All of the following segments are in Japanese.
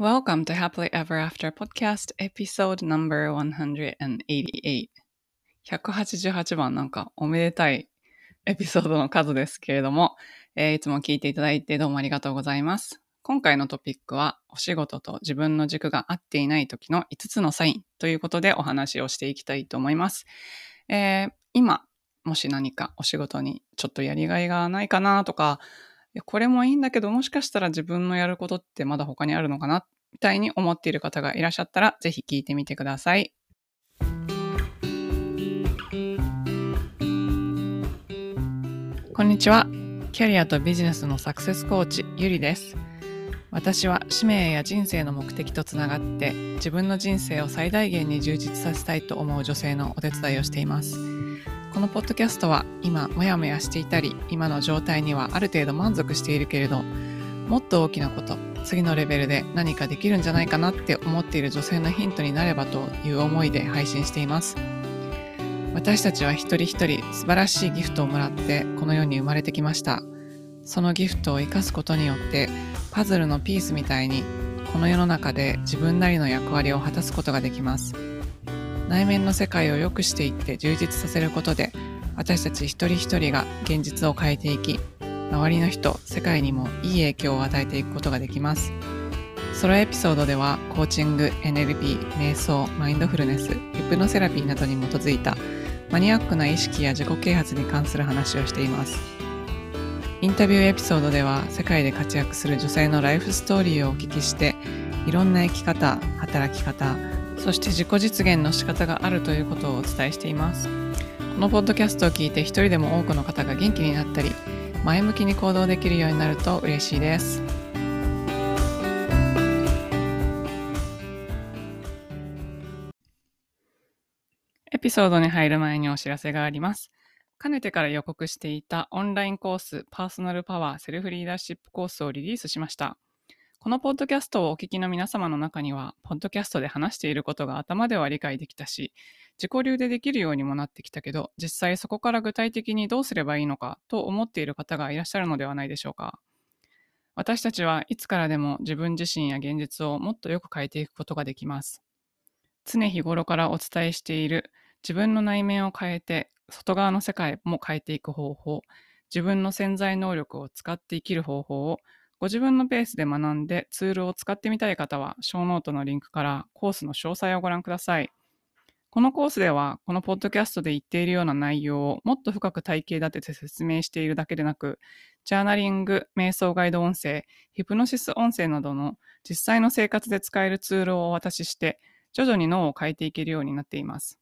Welcome to Happily Ever After Podcast Episode Number 188 188番なんかおめでたいエピソードの数ですけれども、えーいつも聞いていただいてどうもありがとうございます。今回のトピックはお仕事と自分の軸が合っていない時の5つのサインということでお話をしていきたいと思います。えー今、もし何かお仕事にちょっとやりがいがないかなとか、やこれもいいんだけどもしかしたら自分のやることってまだ他にあるのかなみたいに思っている方がいらっしゃったらぜひ聞いてみてください。こんにちは。キャリアとビジネスのサクセスコーチ、ゆりです。私は使命や人生の目的とつながって自分の人生を最大限に充実させたいと思う女性のお手伝いをしています。このポッドキャストは今モヤモヤしていたり今の状態にはある程度満足しているけれどもっと大きなこと次のレベルで何かできるんじゃないかなって思っている女性のヒントになればという思いで配信しています。私たちは一人一人素晴らしいギフトをもらってこの世に生まれてきました。そのギフトを生かすことによってパズルのピースみたいにこの世の中で自分なりの役割を果たすことができます。内面の世界を良くしていって充実させることで私たち一人一人が現実を変えていき周りの人世界にもいい影響を与えていくことができます。ソロエピソードではコーチング NLP 瞑想マインドフルネスヒプノセラピーなどに基づいたマニアックな意識や自己啓発に関する話をしています。インタビューエピソードでは世界で活躍する女性のライフストーリーをお聞きしていろんな生き方働き方そして自己実現の仕方があるということをお伝えしています。このポッドキャストを聞いて一人でも多くの方が元気になったり、前向きに行動できるようになると嬉しいです。エピソードに入る前にお知らせがあります。かねてから予告していたオンラインコースパーソナルパワーセルフリーダーシップコースをリリースしました。このポッドキャストをお聞きの皆様の中には、ポッドキャストで話していることが頭では理解できたし、自己流でできるようにもなってきたけど、実際そこから具体的にどうすればいいのかと思っている方がいらっしゃるのではないでしょうか。私たちはいつからでも自分自身や現実をもっとよく変えていくことができます。常日頃からお伝えしている自分の内面を変えて外側の世界も変えていく方法、自分の潜在能力を使って生きる方法をご自分のペースで学んでツールを使ってみたい方は、ショーノートのリンクからコースの詳細をご覧ください。このコースでは、このポッドキャストで言っているような内容をもっと深く体系立てて説明しているだけでなく、ジャーナリング、瞑想ガイド音声、ヒプノシス音声などの実際の生活で使えるツールをお渡しして、徐々に脳を変えていけるようになっています。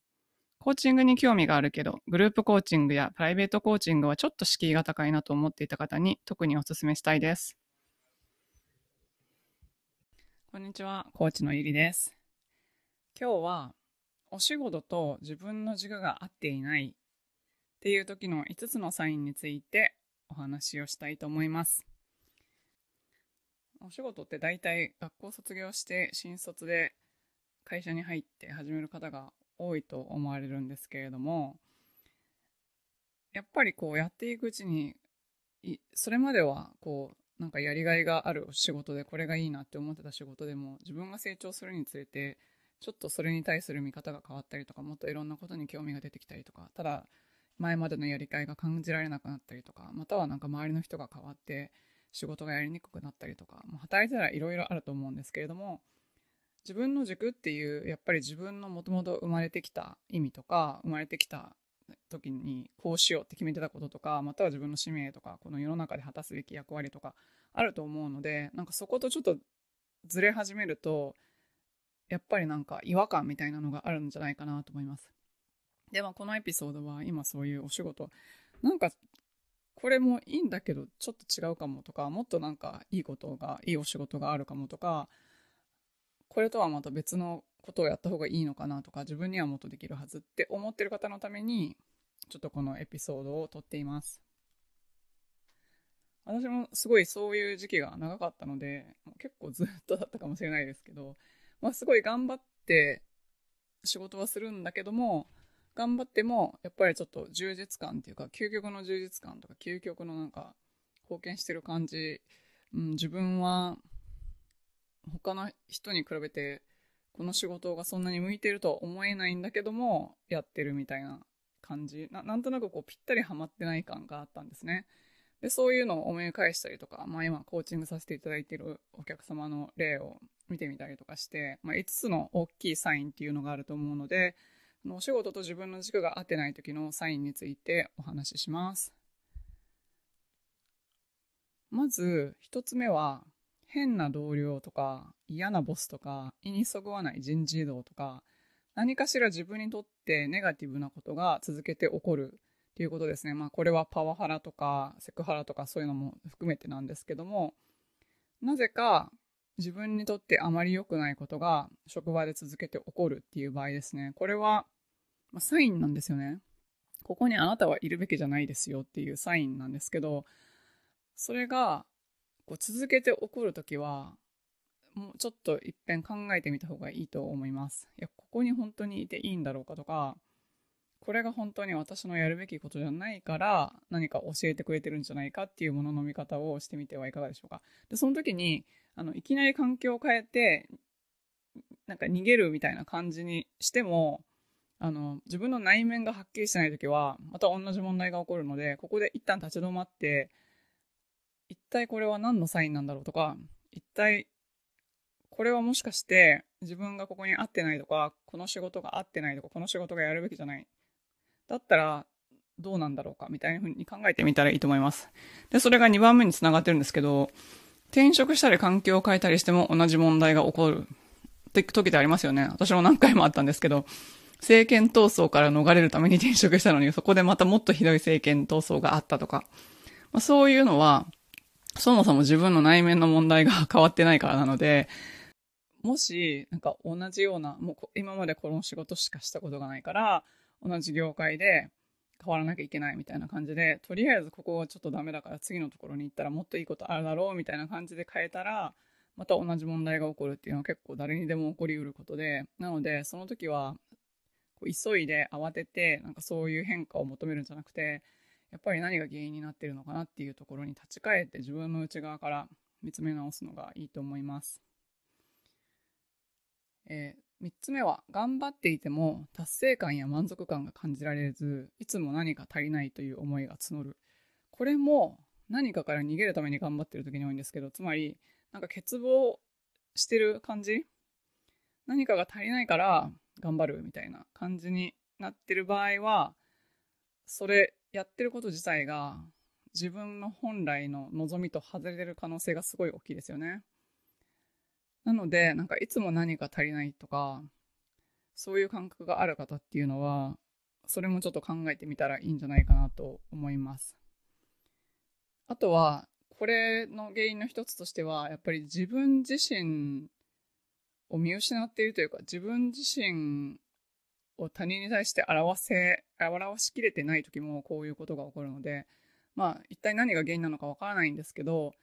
コーチングに興味があるけど、グループコーチングやプライベートコーチングはちょっと敷居が高いなと思っていた方に特にお勧めしたいです。こんにちは、コーチのゆりです。今日はお仕事と自分の軸が合っていないっていう時の5つのサインについてお話をしたいと思います。お仕事って大体学校卒業して新卒で会社に入って始める方が多いと思われるんですけれども、やっぱりこうやっていくうちに、いそれまではこうなんかやりがいがある仕事でこれがいいなって思ってた仕事でも自分が成長するにつれてちょっとそれに対する見方が変わったりとかもっといろんなことに興味が出てきたりとかただ前までのやりがいが感じられなくなったりとかまたはなんか周りの人が変わって仕事がやりにくくなったりとかもう働いてたらいろいろあると思うんですけれども自分の軸っていうやっぱり自分のもともと生まれてきた意味とか生まれてきた時にこうしようって決めてたこととかまたは自分の使命とかこの世の中で果たすべき役割とかあると思うのでなんかそことちょっとずれ始めるとやっぱりなんか違和感みたいなのがあるんじゃないかなと思います。でもこのエピソードは今そういうお仕事。なんかこれもいいんだけどちょっと違うかもとかもっとなんかいいことがいいお仕事があるかもとかこれとはまた別のことをやった方がいいのかなとか自分にはもっとできるはずって思ってる方のためにちょっとこのエピソードを撮っています。私もすごいそういう時期が長かったので結構ずっとだったかもしれないですけど、まあ、すごい頑張って仕事はするんだけども頑張ってもやっぱりちょっと充実感っていうか究極の充実感とか究極のなんか貢献してる感じ、うん、自分は他の人に比べてこの仕事がそんなに向いてるとは思えないんだけどもやってるみたいな感じ。ななんとなくこうぴったりはまってない感があったんですね。でそういうのを思い返したりとか、まあ、今コーチングさせていただいてるお客様の例を見てみたりとかして、まあ、5つの大きいサインっていうのがあると思うのでお仕事と自分の軸が合ってない時のサインについてお話しします。まず1つ目は変な同僚とか嫌なボスとか意にそぐわない人事異動とか何かしら自分にとってネガティブなことが続けて起こるっていうことですね。まあこれはパワハラとかセクハラとかそういうのも含めてなんですけどもなぜか自分にとってあまり良くないことが職場で続けて起こるっていう場合ですね。これは、まあ、サインなんですよね。ここにあなたはいるべきじゃないですよっていうサインなんですけど、それがこう続けて起こるときは、もうちょっと一遍考えてみた方がいいと思います。いや、ここに本当にいていいんだろうかとか、これが本当に私のやるべきことじゃないから何か教えてくれてるんじゃないかっていうものの見方をしてみてはいかがでしょうか。で、その時に、あの、いきなり環境を変えて、なんか逃げるみたいな感じにしても、あの、自分の内面がはっきりしてない時は、また同じ問題が起こるので、ここで一旦立ち止まって、一体これは何のサインなんだろうとか、一体これはもしかして自分がここに合ってないとか、この仕事が合ってないとか、この仕事がやるべきじゃない。だったらどうなんだろうかみたいな風に考えてみたらいいと思います。で、それが2番目につながってるんですけど、転職したり環境を変えたりしても同じ問題が起こるって時ってありますよね。私も何回もあったんですけど、政権闘争から逃れるために転職したのに、そこでまたもっとひどい政権闘争があったとか、まあ、そういうのは、そもそも自分の内面の問題が変わってないからなので、もし、なんか同じような、もう今までこの仕事しかしたことがないから、同じ業界で変わらなきゃいけないみたいな感じで、とりあえずここはちょっとダメだから次のところに行ったらもっといいことあるだろうみたいな感じで変えたら、また同じ問題が起こるっていうのは結構誰にでも起こりうることで、なのでその時は急いで慌ててなんかそういう変化を求めるんじゃなくて、やっぱり何が原因になってるのかなっていうところに立ち返って自分の内側から見つめ直すのがいいと思います。えー、3つ目は頑張っていても達成感や満足感が感じられずいつも何か足りないという思いが募るこれも何かから逃げるために頑張ってる時に多いんですけどつまりなんか欠乏してる感じ？何かが足りないから頑張るみたいな感じになってる場合はそれやってること自体が自分の本来の望みと外れてる可能性がすごい大きいですよね。なので、なんかいつも何か足りないとか、そういう感覚がある方っていうのは、それもちょっと考えてみたらいいんじゃないかなと思います。あとは、これの原因の一つとしては、やっぱり自分自身を見失っているというか、自分自身を他人に対して表せ、表しきれてない時もこういうことが起こるので、まあ、一体何が原因なのかわからないんですけど、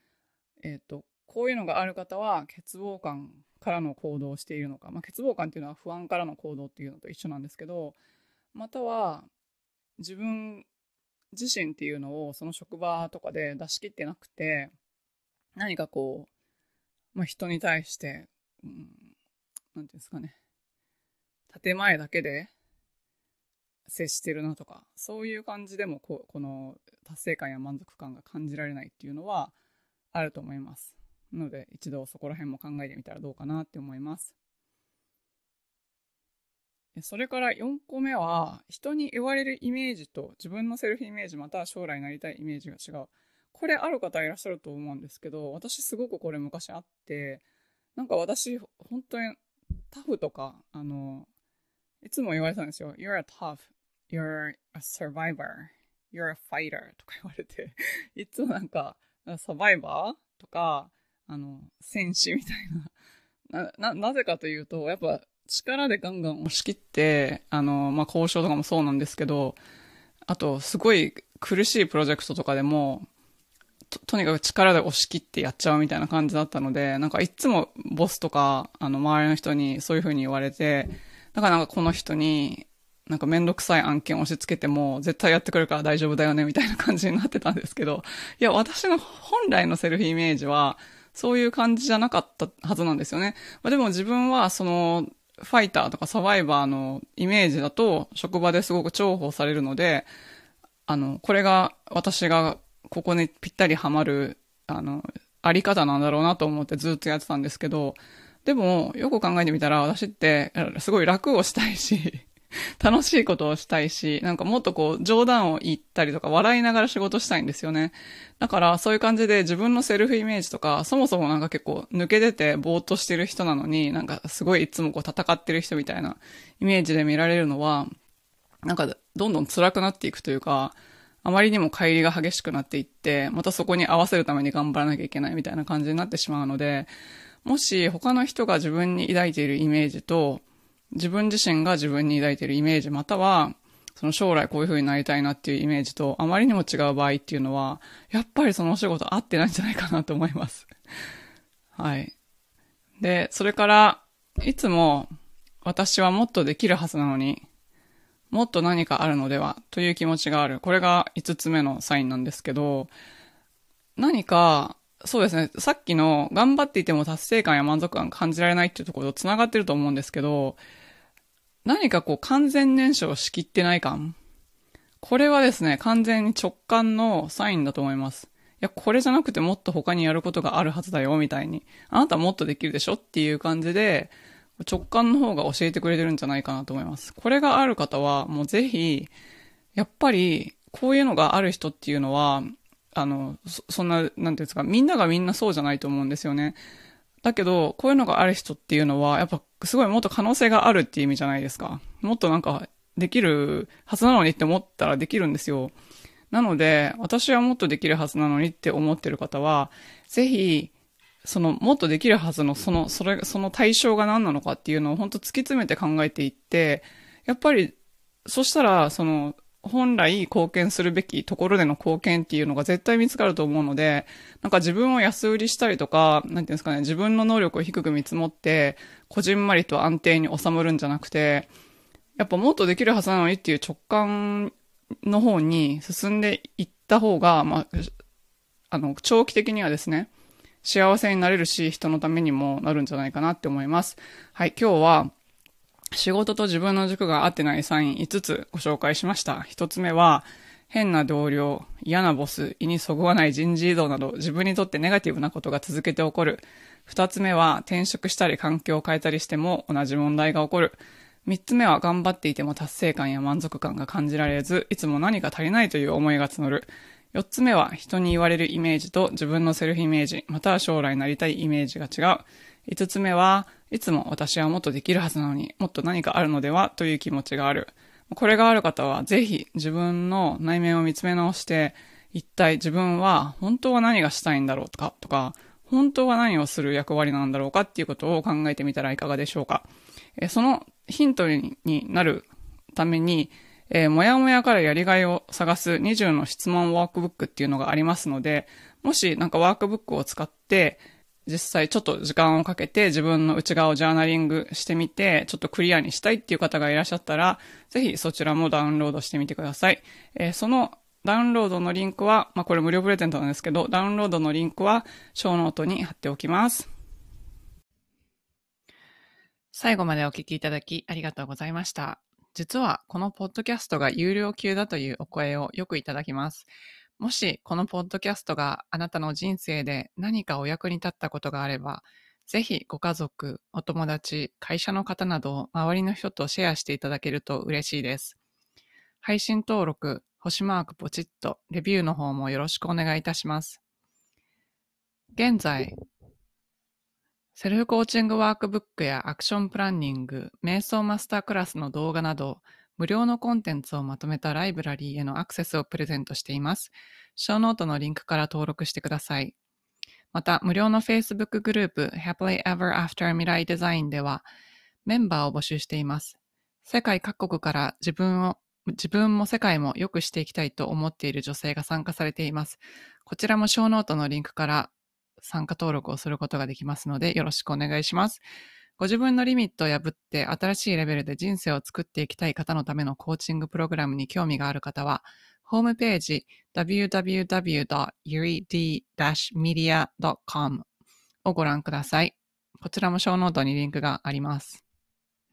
え、ー、と、こういうのがある方は欠乏感からの行動をしているのか、まあ、欠乏感っていうのは不安からの行動っていうのと一緒なんですけどまたは自分自身っていうのをその職場とかで出し切ってなくて何かこう、まあ、人に対して、うん、なんていうんですかね。建前だけで接してるなとかそういう感じでもここの達成感や満足感が感じられないっていうのはあると思います。ので一度そこら辺も考えてみたらどうかなって思います。それから4個目は人に言われるイメージと自分のセルフイメージまたは将来なりたいイメージが違う。これある方いらっしゃると思うんですけど私すごくこれ昔あってなんか私本当にタフとかあのいつも言われたんですよ。You're a tough, you're a survivor, you're a fighter とか言われて いつもなんかサバイバーとかあの、戦士みたいな。な、な、なぜかというと、やっぱ力でガンガン押し切って、あの、まあ、交渉とかもそうなんですけど、あと、すごい苦しいプロジェクトとかでも、ととにかく力で押し切ってやっちゃうみたいな感じだったので、なんかいつもボスとか、あの、周りの人にそういう風に言われて、だからなんかこの人に、なんかめんどくさい案件押し付けても絶対やってくるから大丈夫だよねみたいな感じになってたんですけど、いや、私の本来のセルフイメージは、そういう感じじゃなかったはずなんですよね。まあ、でも自分はその、ファイターとかサバイバーのイメージだと職場ですごく重宝されるので、あの、これが私がここにぴったりハマる、あの、あり方なんだろうなと思ってずっとやってたんですけど、でも、よく考えてみたら、私って、すごい楽をしたいし、楽しいことをしたいし、なんかもっとこう、冗談を言ったりとか、笑いながら仕事したいんですよね。だから、そういう感じで自分のセルフイメージとか、そもそもなんか結構抜け出てぼーっとしてる人なのに、なんかすごいいつもこう戦ってる人みたいなイメージで見られるのは、なんかどんどん辛くなっていくというか、あまりにも乖離が激しくなっていって、またそこに合わせるために頑張らなきゃいけないみたいな感じになってしまうので、もし他の人が自分に抱いているイメージと、自分自身が自分に抱いているイメージ、または、その将来こういう風になりたいなっていうイメージとあまりにも違う場合っていうのは、やっぱりそのお仕事合ってないんじゃないかなと思います。はい。で、それから、いつも私はもっとできるはずなのに、もっと何かあるのではという気持ちがある。これが5つ目のサインなんですけど、何か、そうですね、さっきの頑張っていても達成感や満足感感じられないっていうところと繋がってると思うんですけど、何かこう完全燃焼しきってない感？これはですね、完全に直感のサインだと思います。いや、これじゃなくてもっと他にやることがあるはずだよ、みたいに。あなたもっとできるでしょっていう感じで、直感の方が教えてくれてるんじゃないかなと思います。これがある方は、もうぜひ、やっぱり、こういうのがある人っていうのは、あの、そんな、なんていうんですか、みんながみんなそうじゃないと思うんですよね。だけど、こういうのがある人っていうのは、やっぱすごいもっと可能性があるっていう意味じゃないですか。もっとなんか、できるはずなのにって思ったらできるんですよ。なので、私はもっとできるはずなのにって思ってる方は、ぜひ、その、もっとできるはずの、その、それ、その対象が何なのかっていうのを本当突き詰めて考えていって、やっぱり、そしたら、その、本来貢献するべきところでの貢献っていうのが絶対見つかると思うので、なんか自分を安売りしたりとか、なんていうんですかね、自分の能力を低く見積もって、こじんまりと安定に収まるんじゃなくて、やっぱもっとできるはずなのにっていう直感の方に進んでいった方が、まあ、あの、長期的にはですね、幸せになれるし、人のためにもなるんじゃないかなって思います。はい、今日は、仕事と自分の軸が合ってないサイン5つご紹介しました。1つ目は、変な同僚、嫌なボス、胃にそぐわない人事異動など自分にとってネガティブなことが続けて起こる。2つ目は、転職したり環境を変えたりしても同じ問題が起こる。3つ目は、頑張っていても達成感や満足感が感じられず、いつも何か足りないという思いが募る。4つ目は、人に言われるイメージと自分のセルフイメージ、または将来なりたいイメージが違う。5つ目は、いつも私はもっとできるはずなのに、もっと何かあるのではという気持ちがある。これがある方は、ぜひ自分の内面を見つめ直して、一体自分は本当は何がしたいんだろうとか、とか、本当は何をする役割なんだろうかっていうことを考えてみたらいかがでしょうか。えそのヒントになるために、えー、もやもやからやりがいを探す20の質問ワークブックっていうのがありますので、もしなんかワークブックを使って、実際ちょっと時間をかけて自分の内側をジャーナリングしてみて、ちょっとクリアにしたいっていう方がいらっしゃったら、ぜひそちらもダウンロードしてみてください。えー、そのダウンロードのリンクは、まあ、これ無料プレゼントなんですけど、ダウンロードのリンクは、ショーノートに貼っておきます。最後までお聞きいただきありがとうございました。実は、このポッドキャストが有料級だというお声をよくいただきます。もしこのポッドキャストがあなたの人生で何かお役に立ったことがあれば、ぜひご家族、お友達、会社の方など周りの人とシェアしていただけると嬉しいです。配信登録、星マークポチッと、レビューの方もよろしくお願いいたします。現在、セルフコーチングワークブックやアクションプランニング、瞑想マスタークラスの動画など、無料のコンテンツをまとめたライブラリーへのアクセスをプレゼントしています。ショーノートのリンクから登録してください。また、無料の Facebook グループ Happily Ever After 未来デザインでは、メンバーを募集しています。世界各国から自分を、自分も世界も良くしていきたいと思っている女性が参加されています。こちらもショーノートのリンクから参加登録をすることができますので、よろしくお願いします。ご自分のリミットを破って新しいレベルで人生を作っていきたい方のためのコーチングプログラムに興味がある方は、ホームページ www.yuri-media.com をご覧ください。こちらもショーノートにリンクがあります。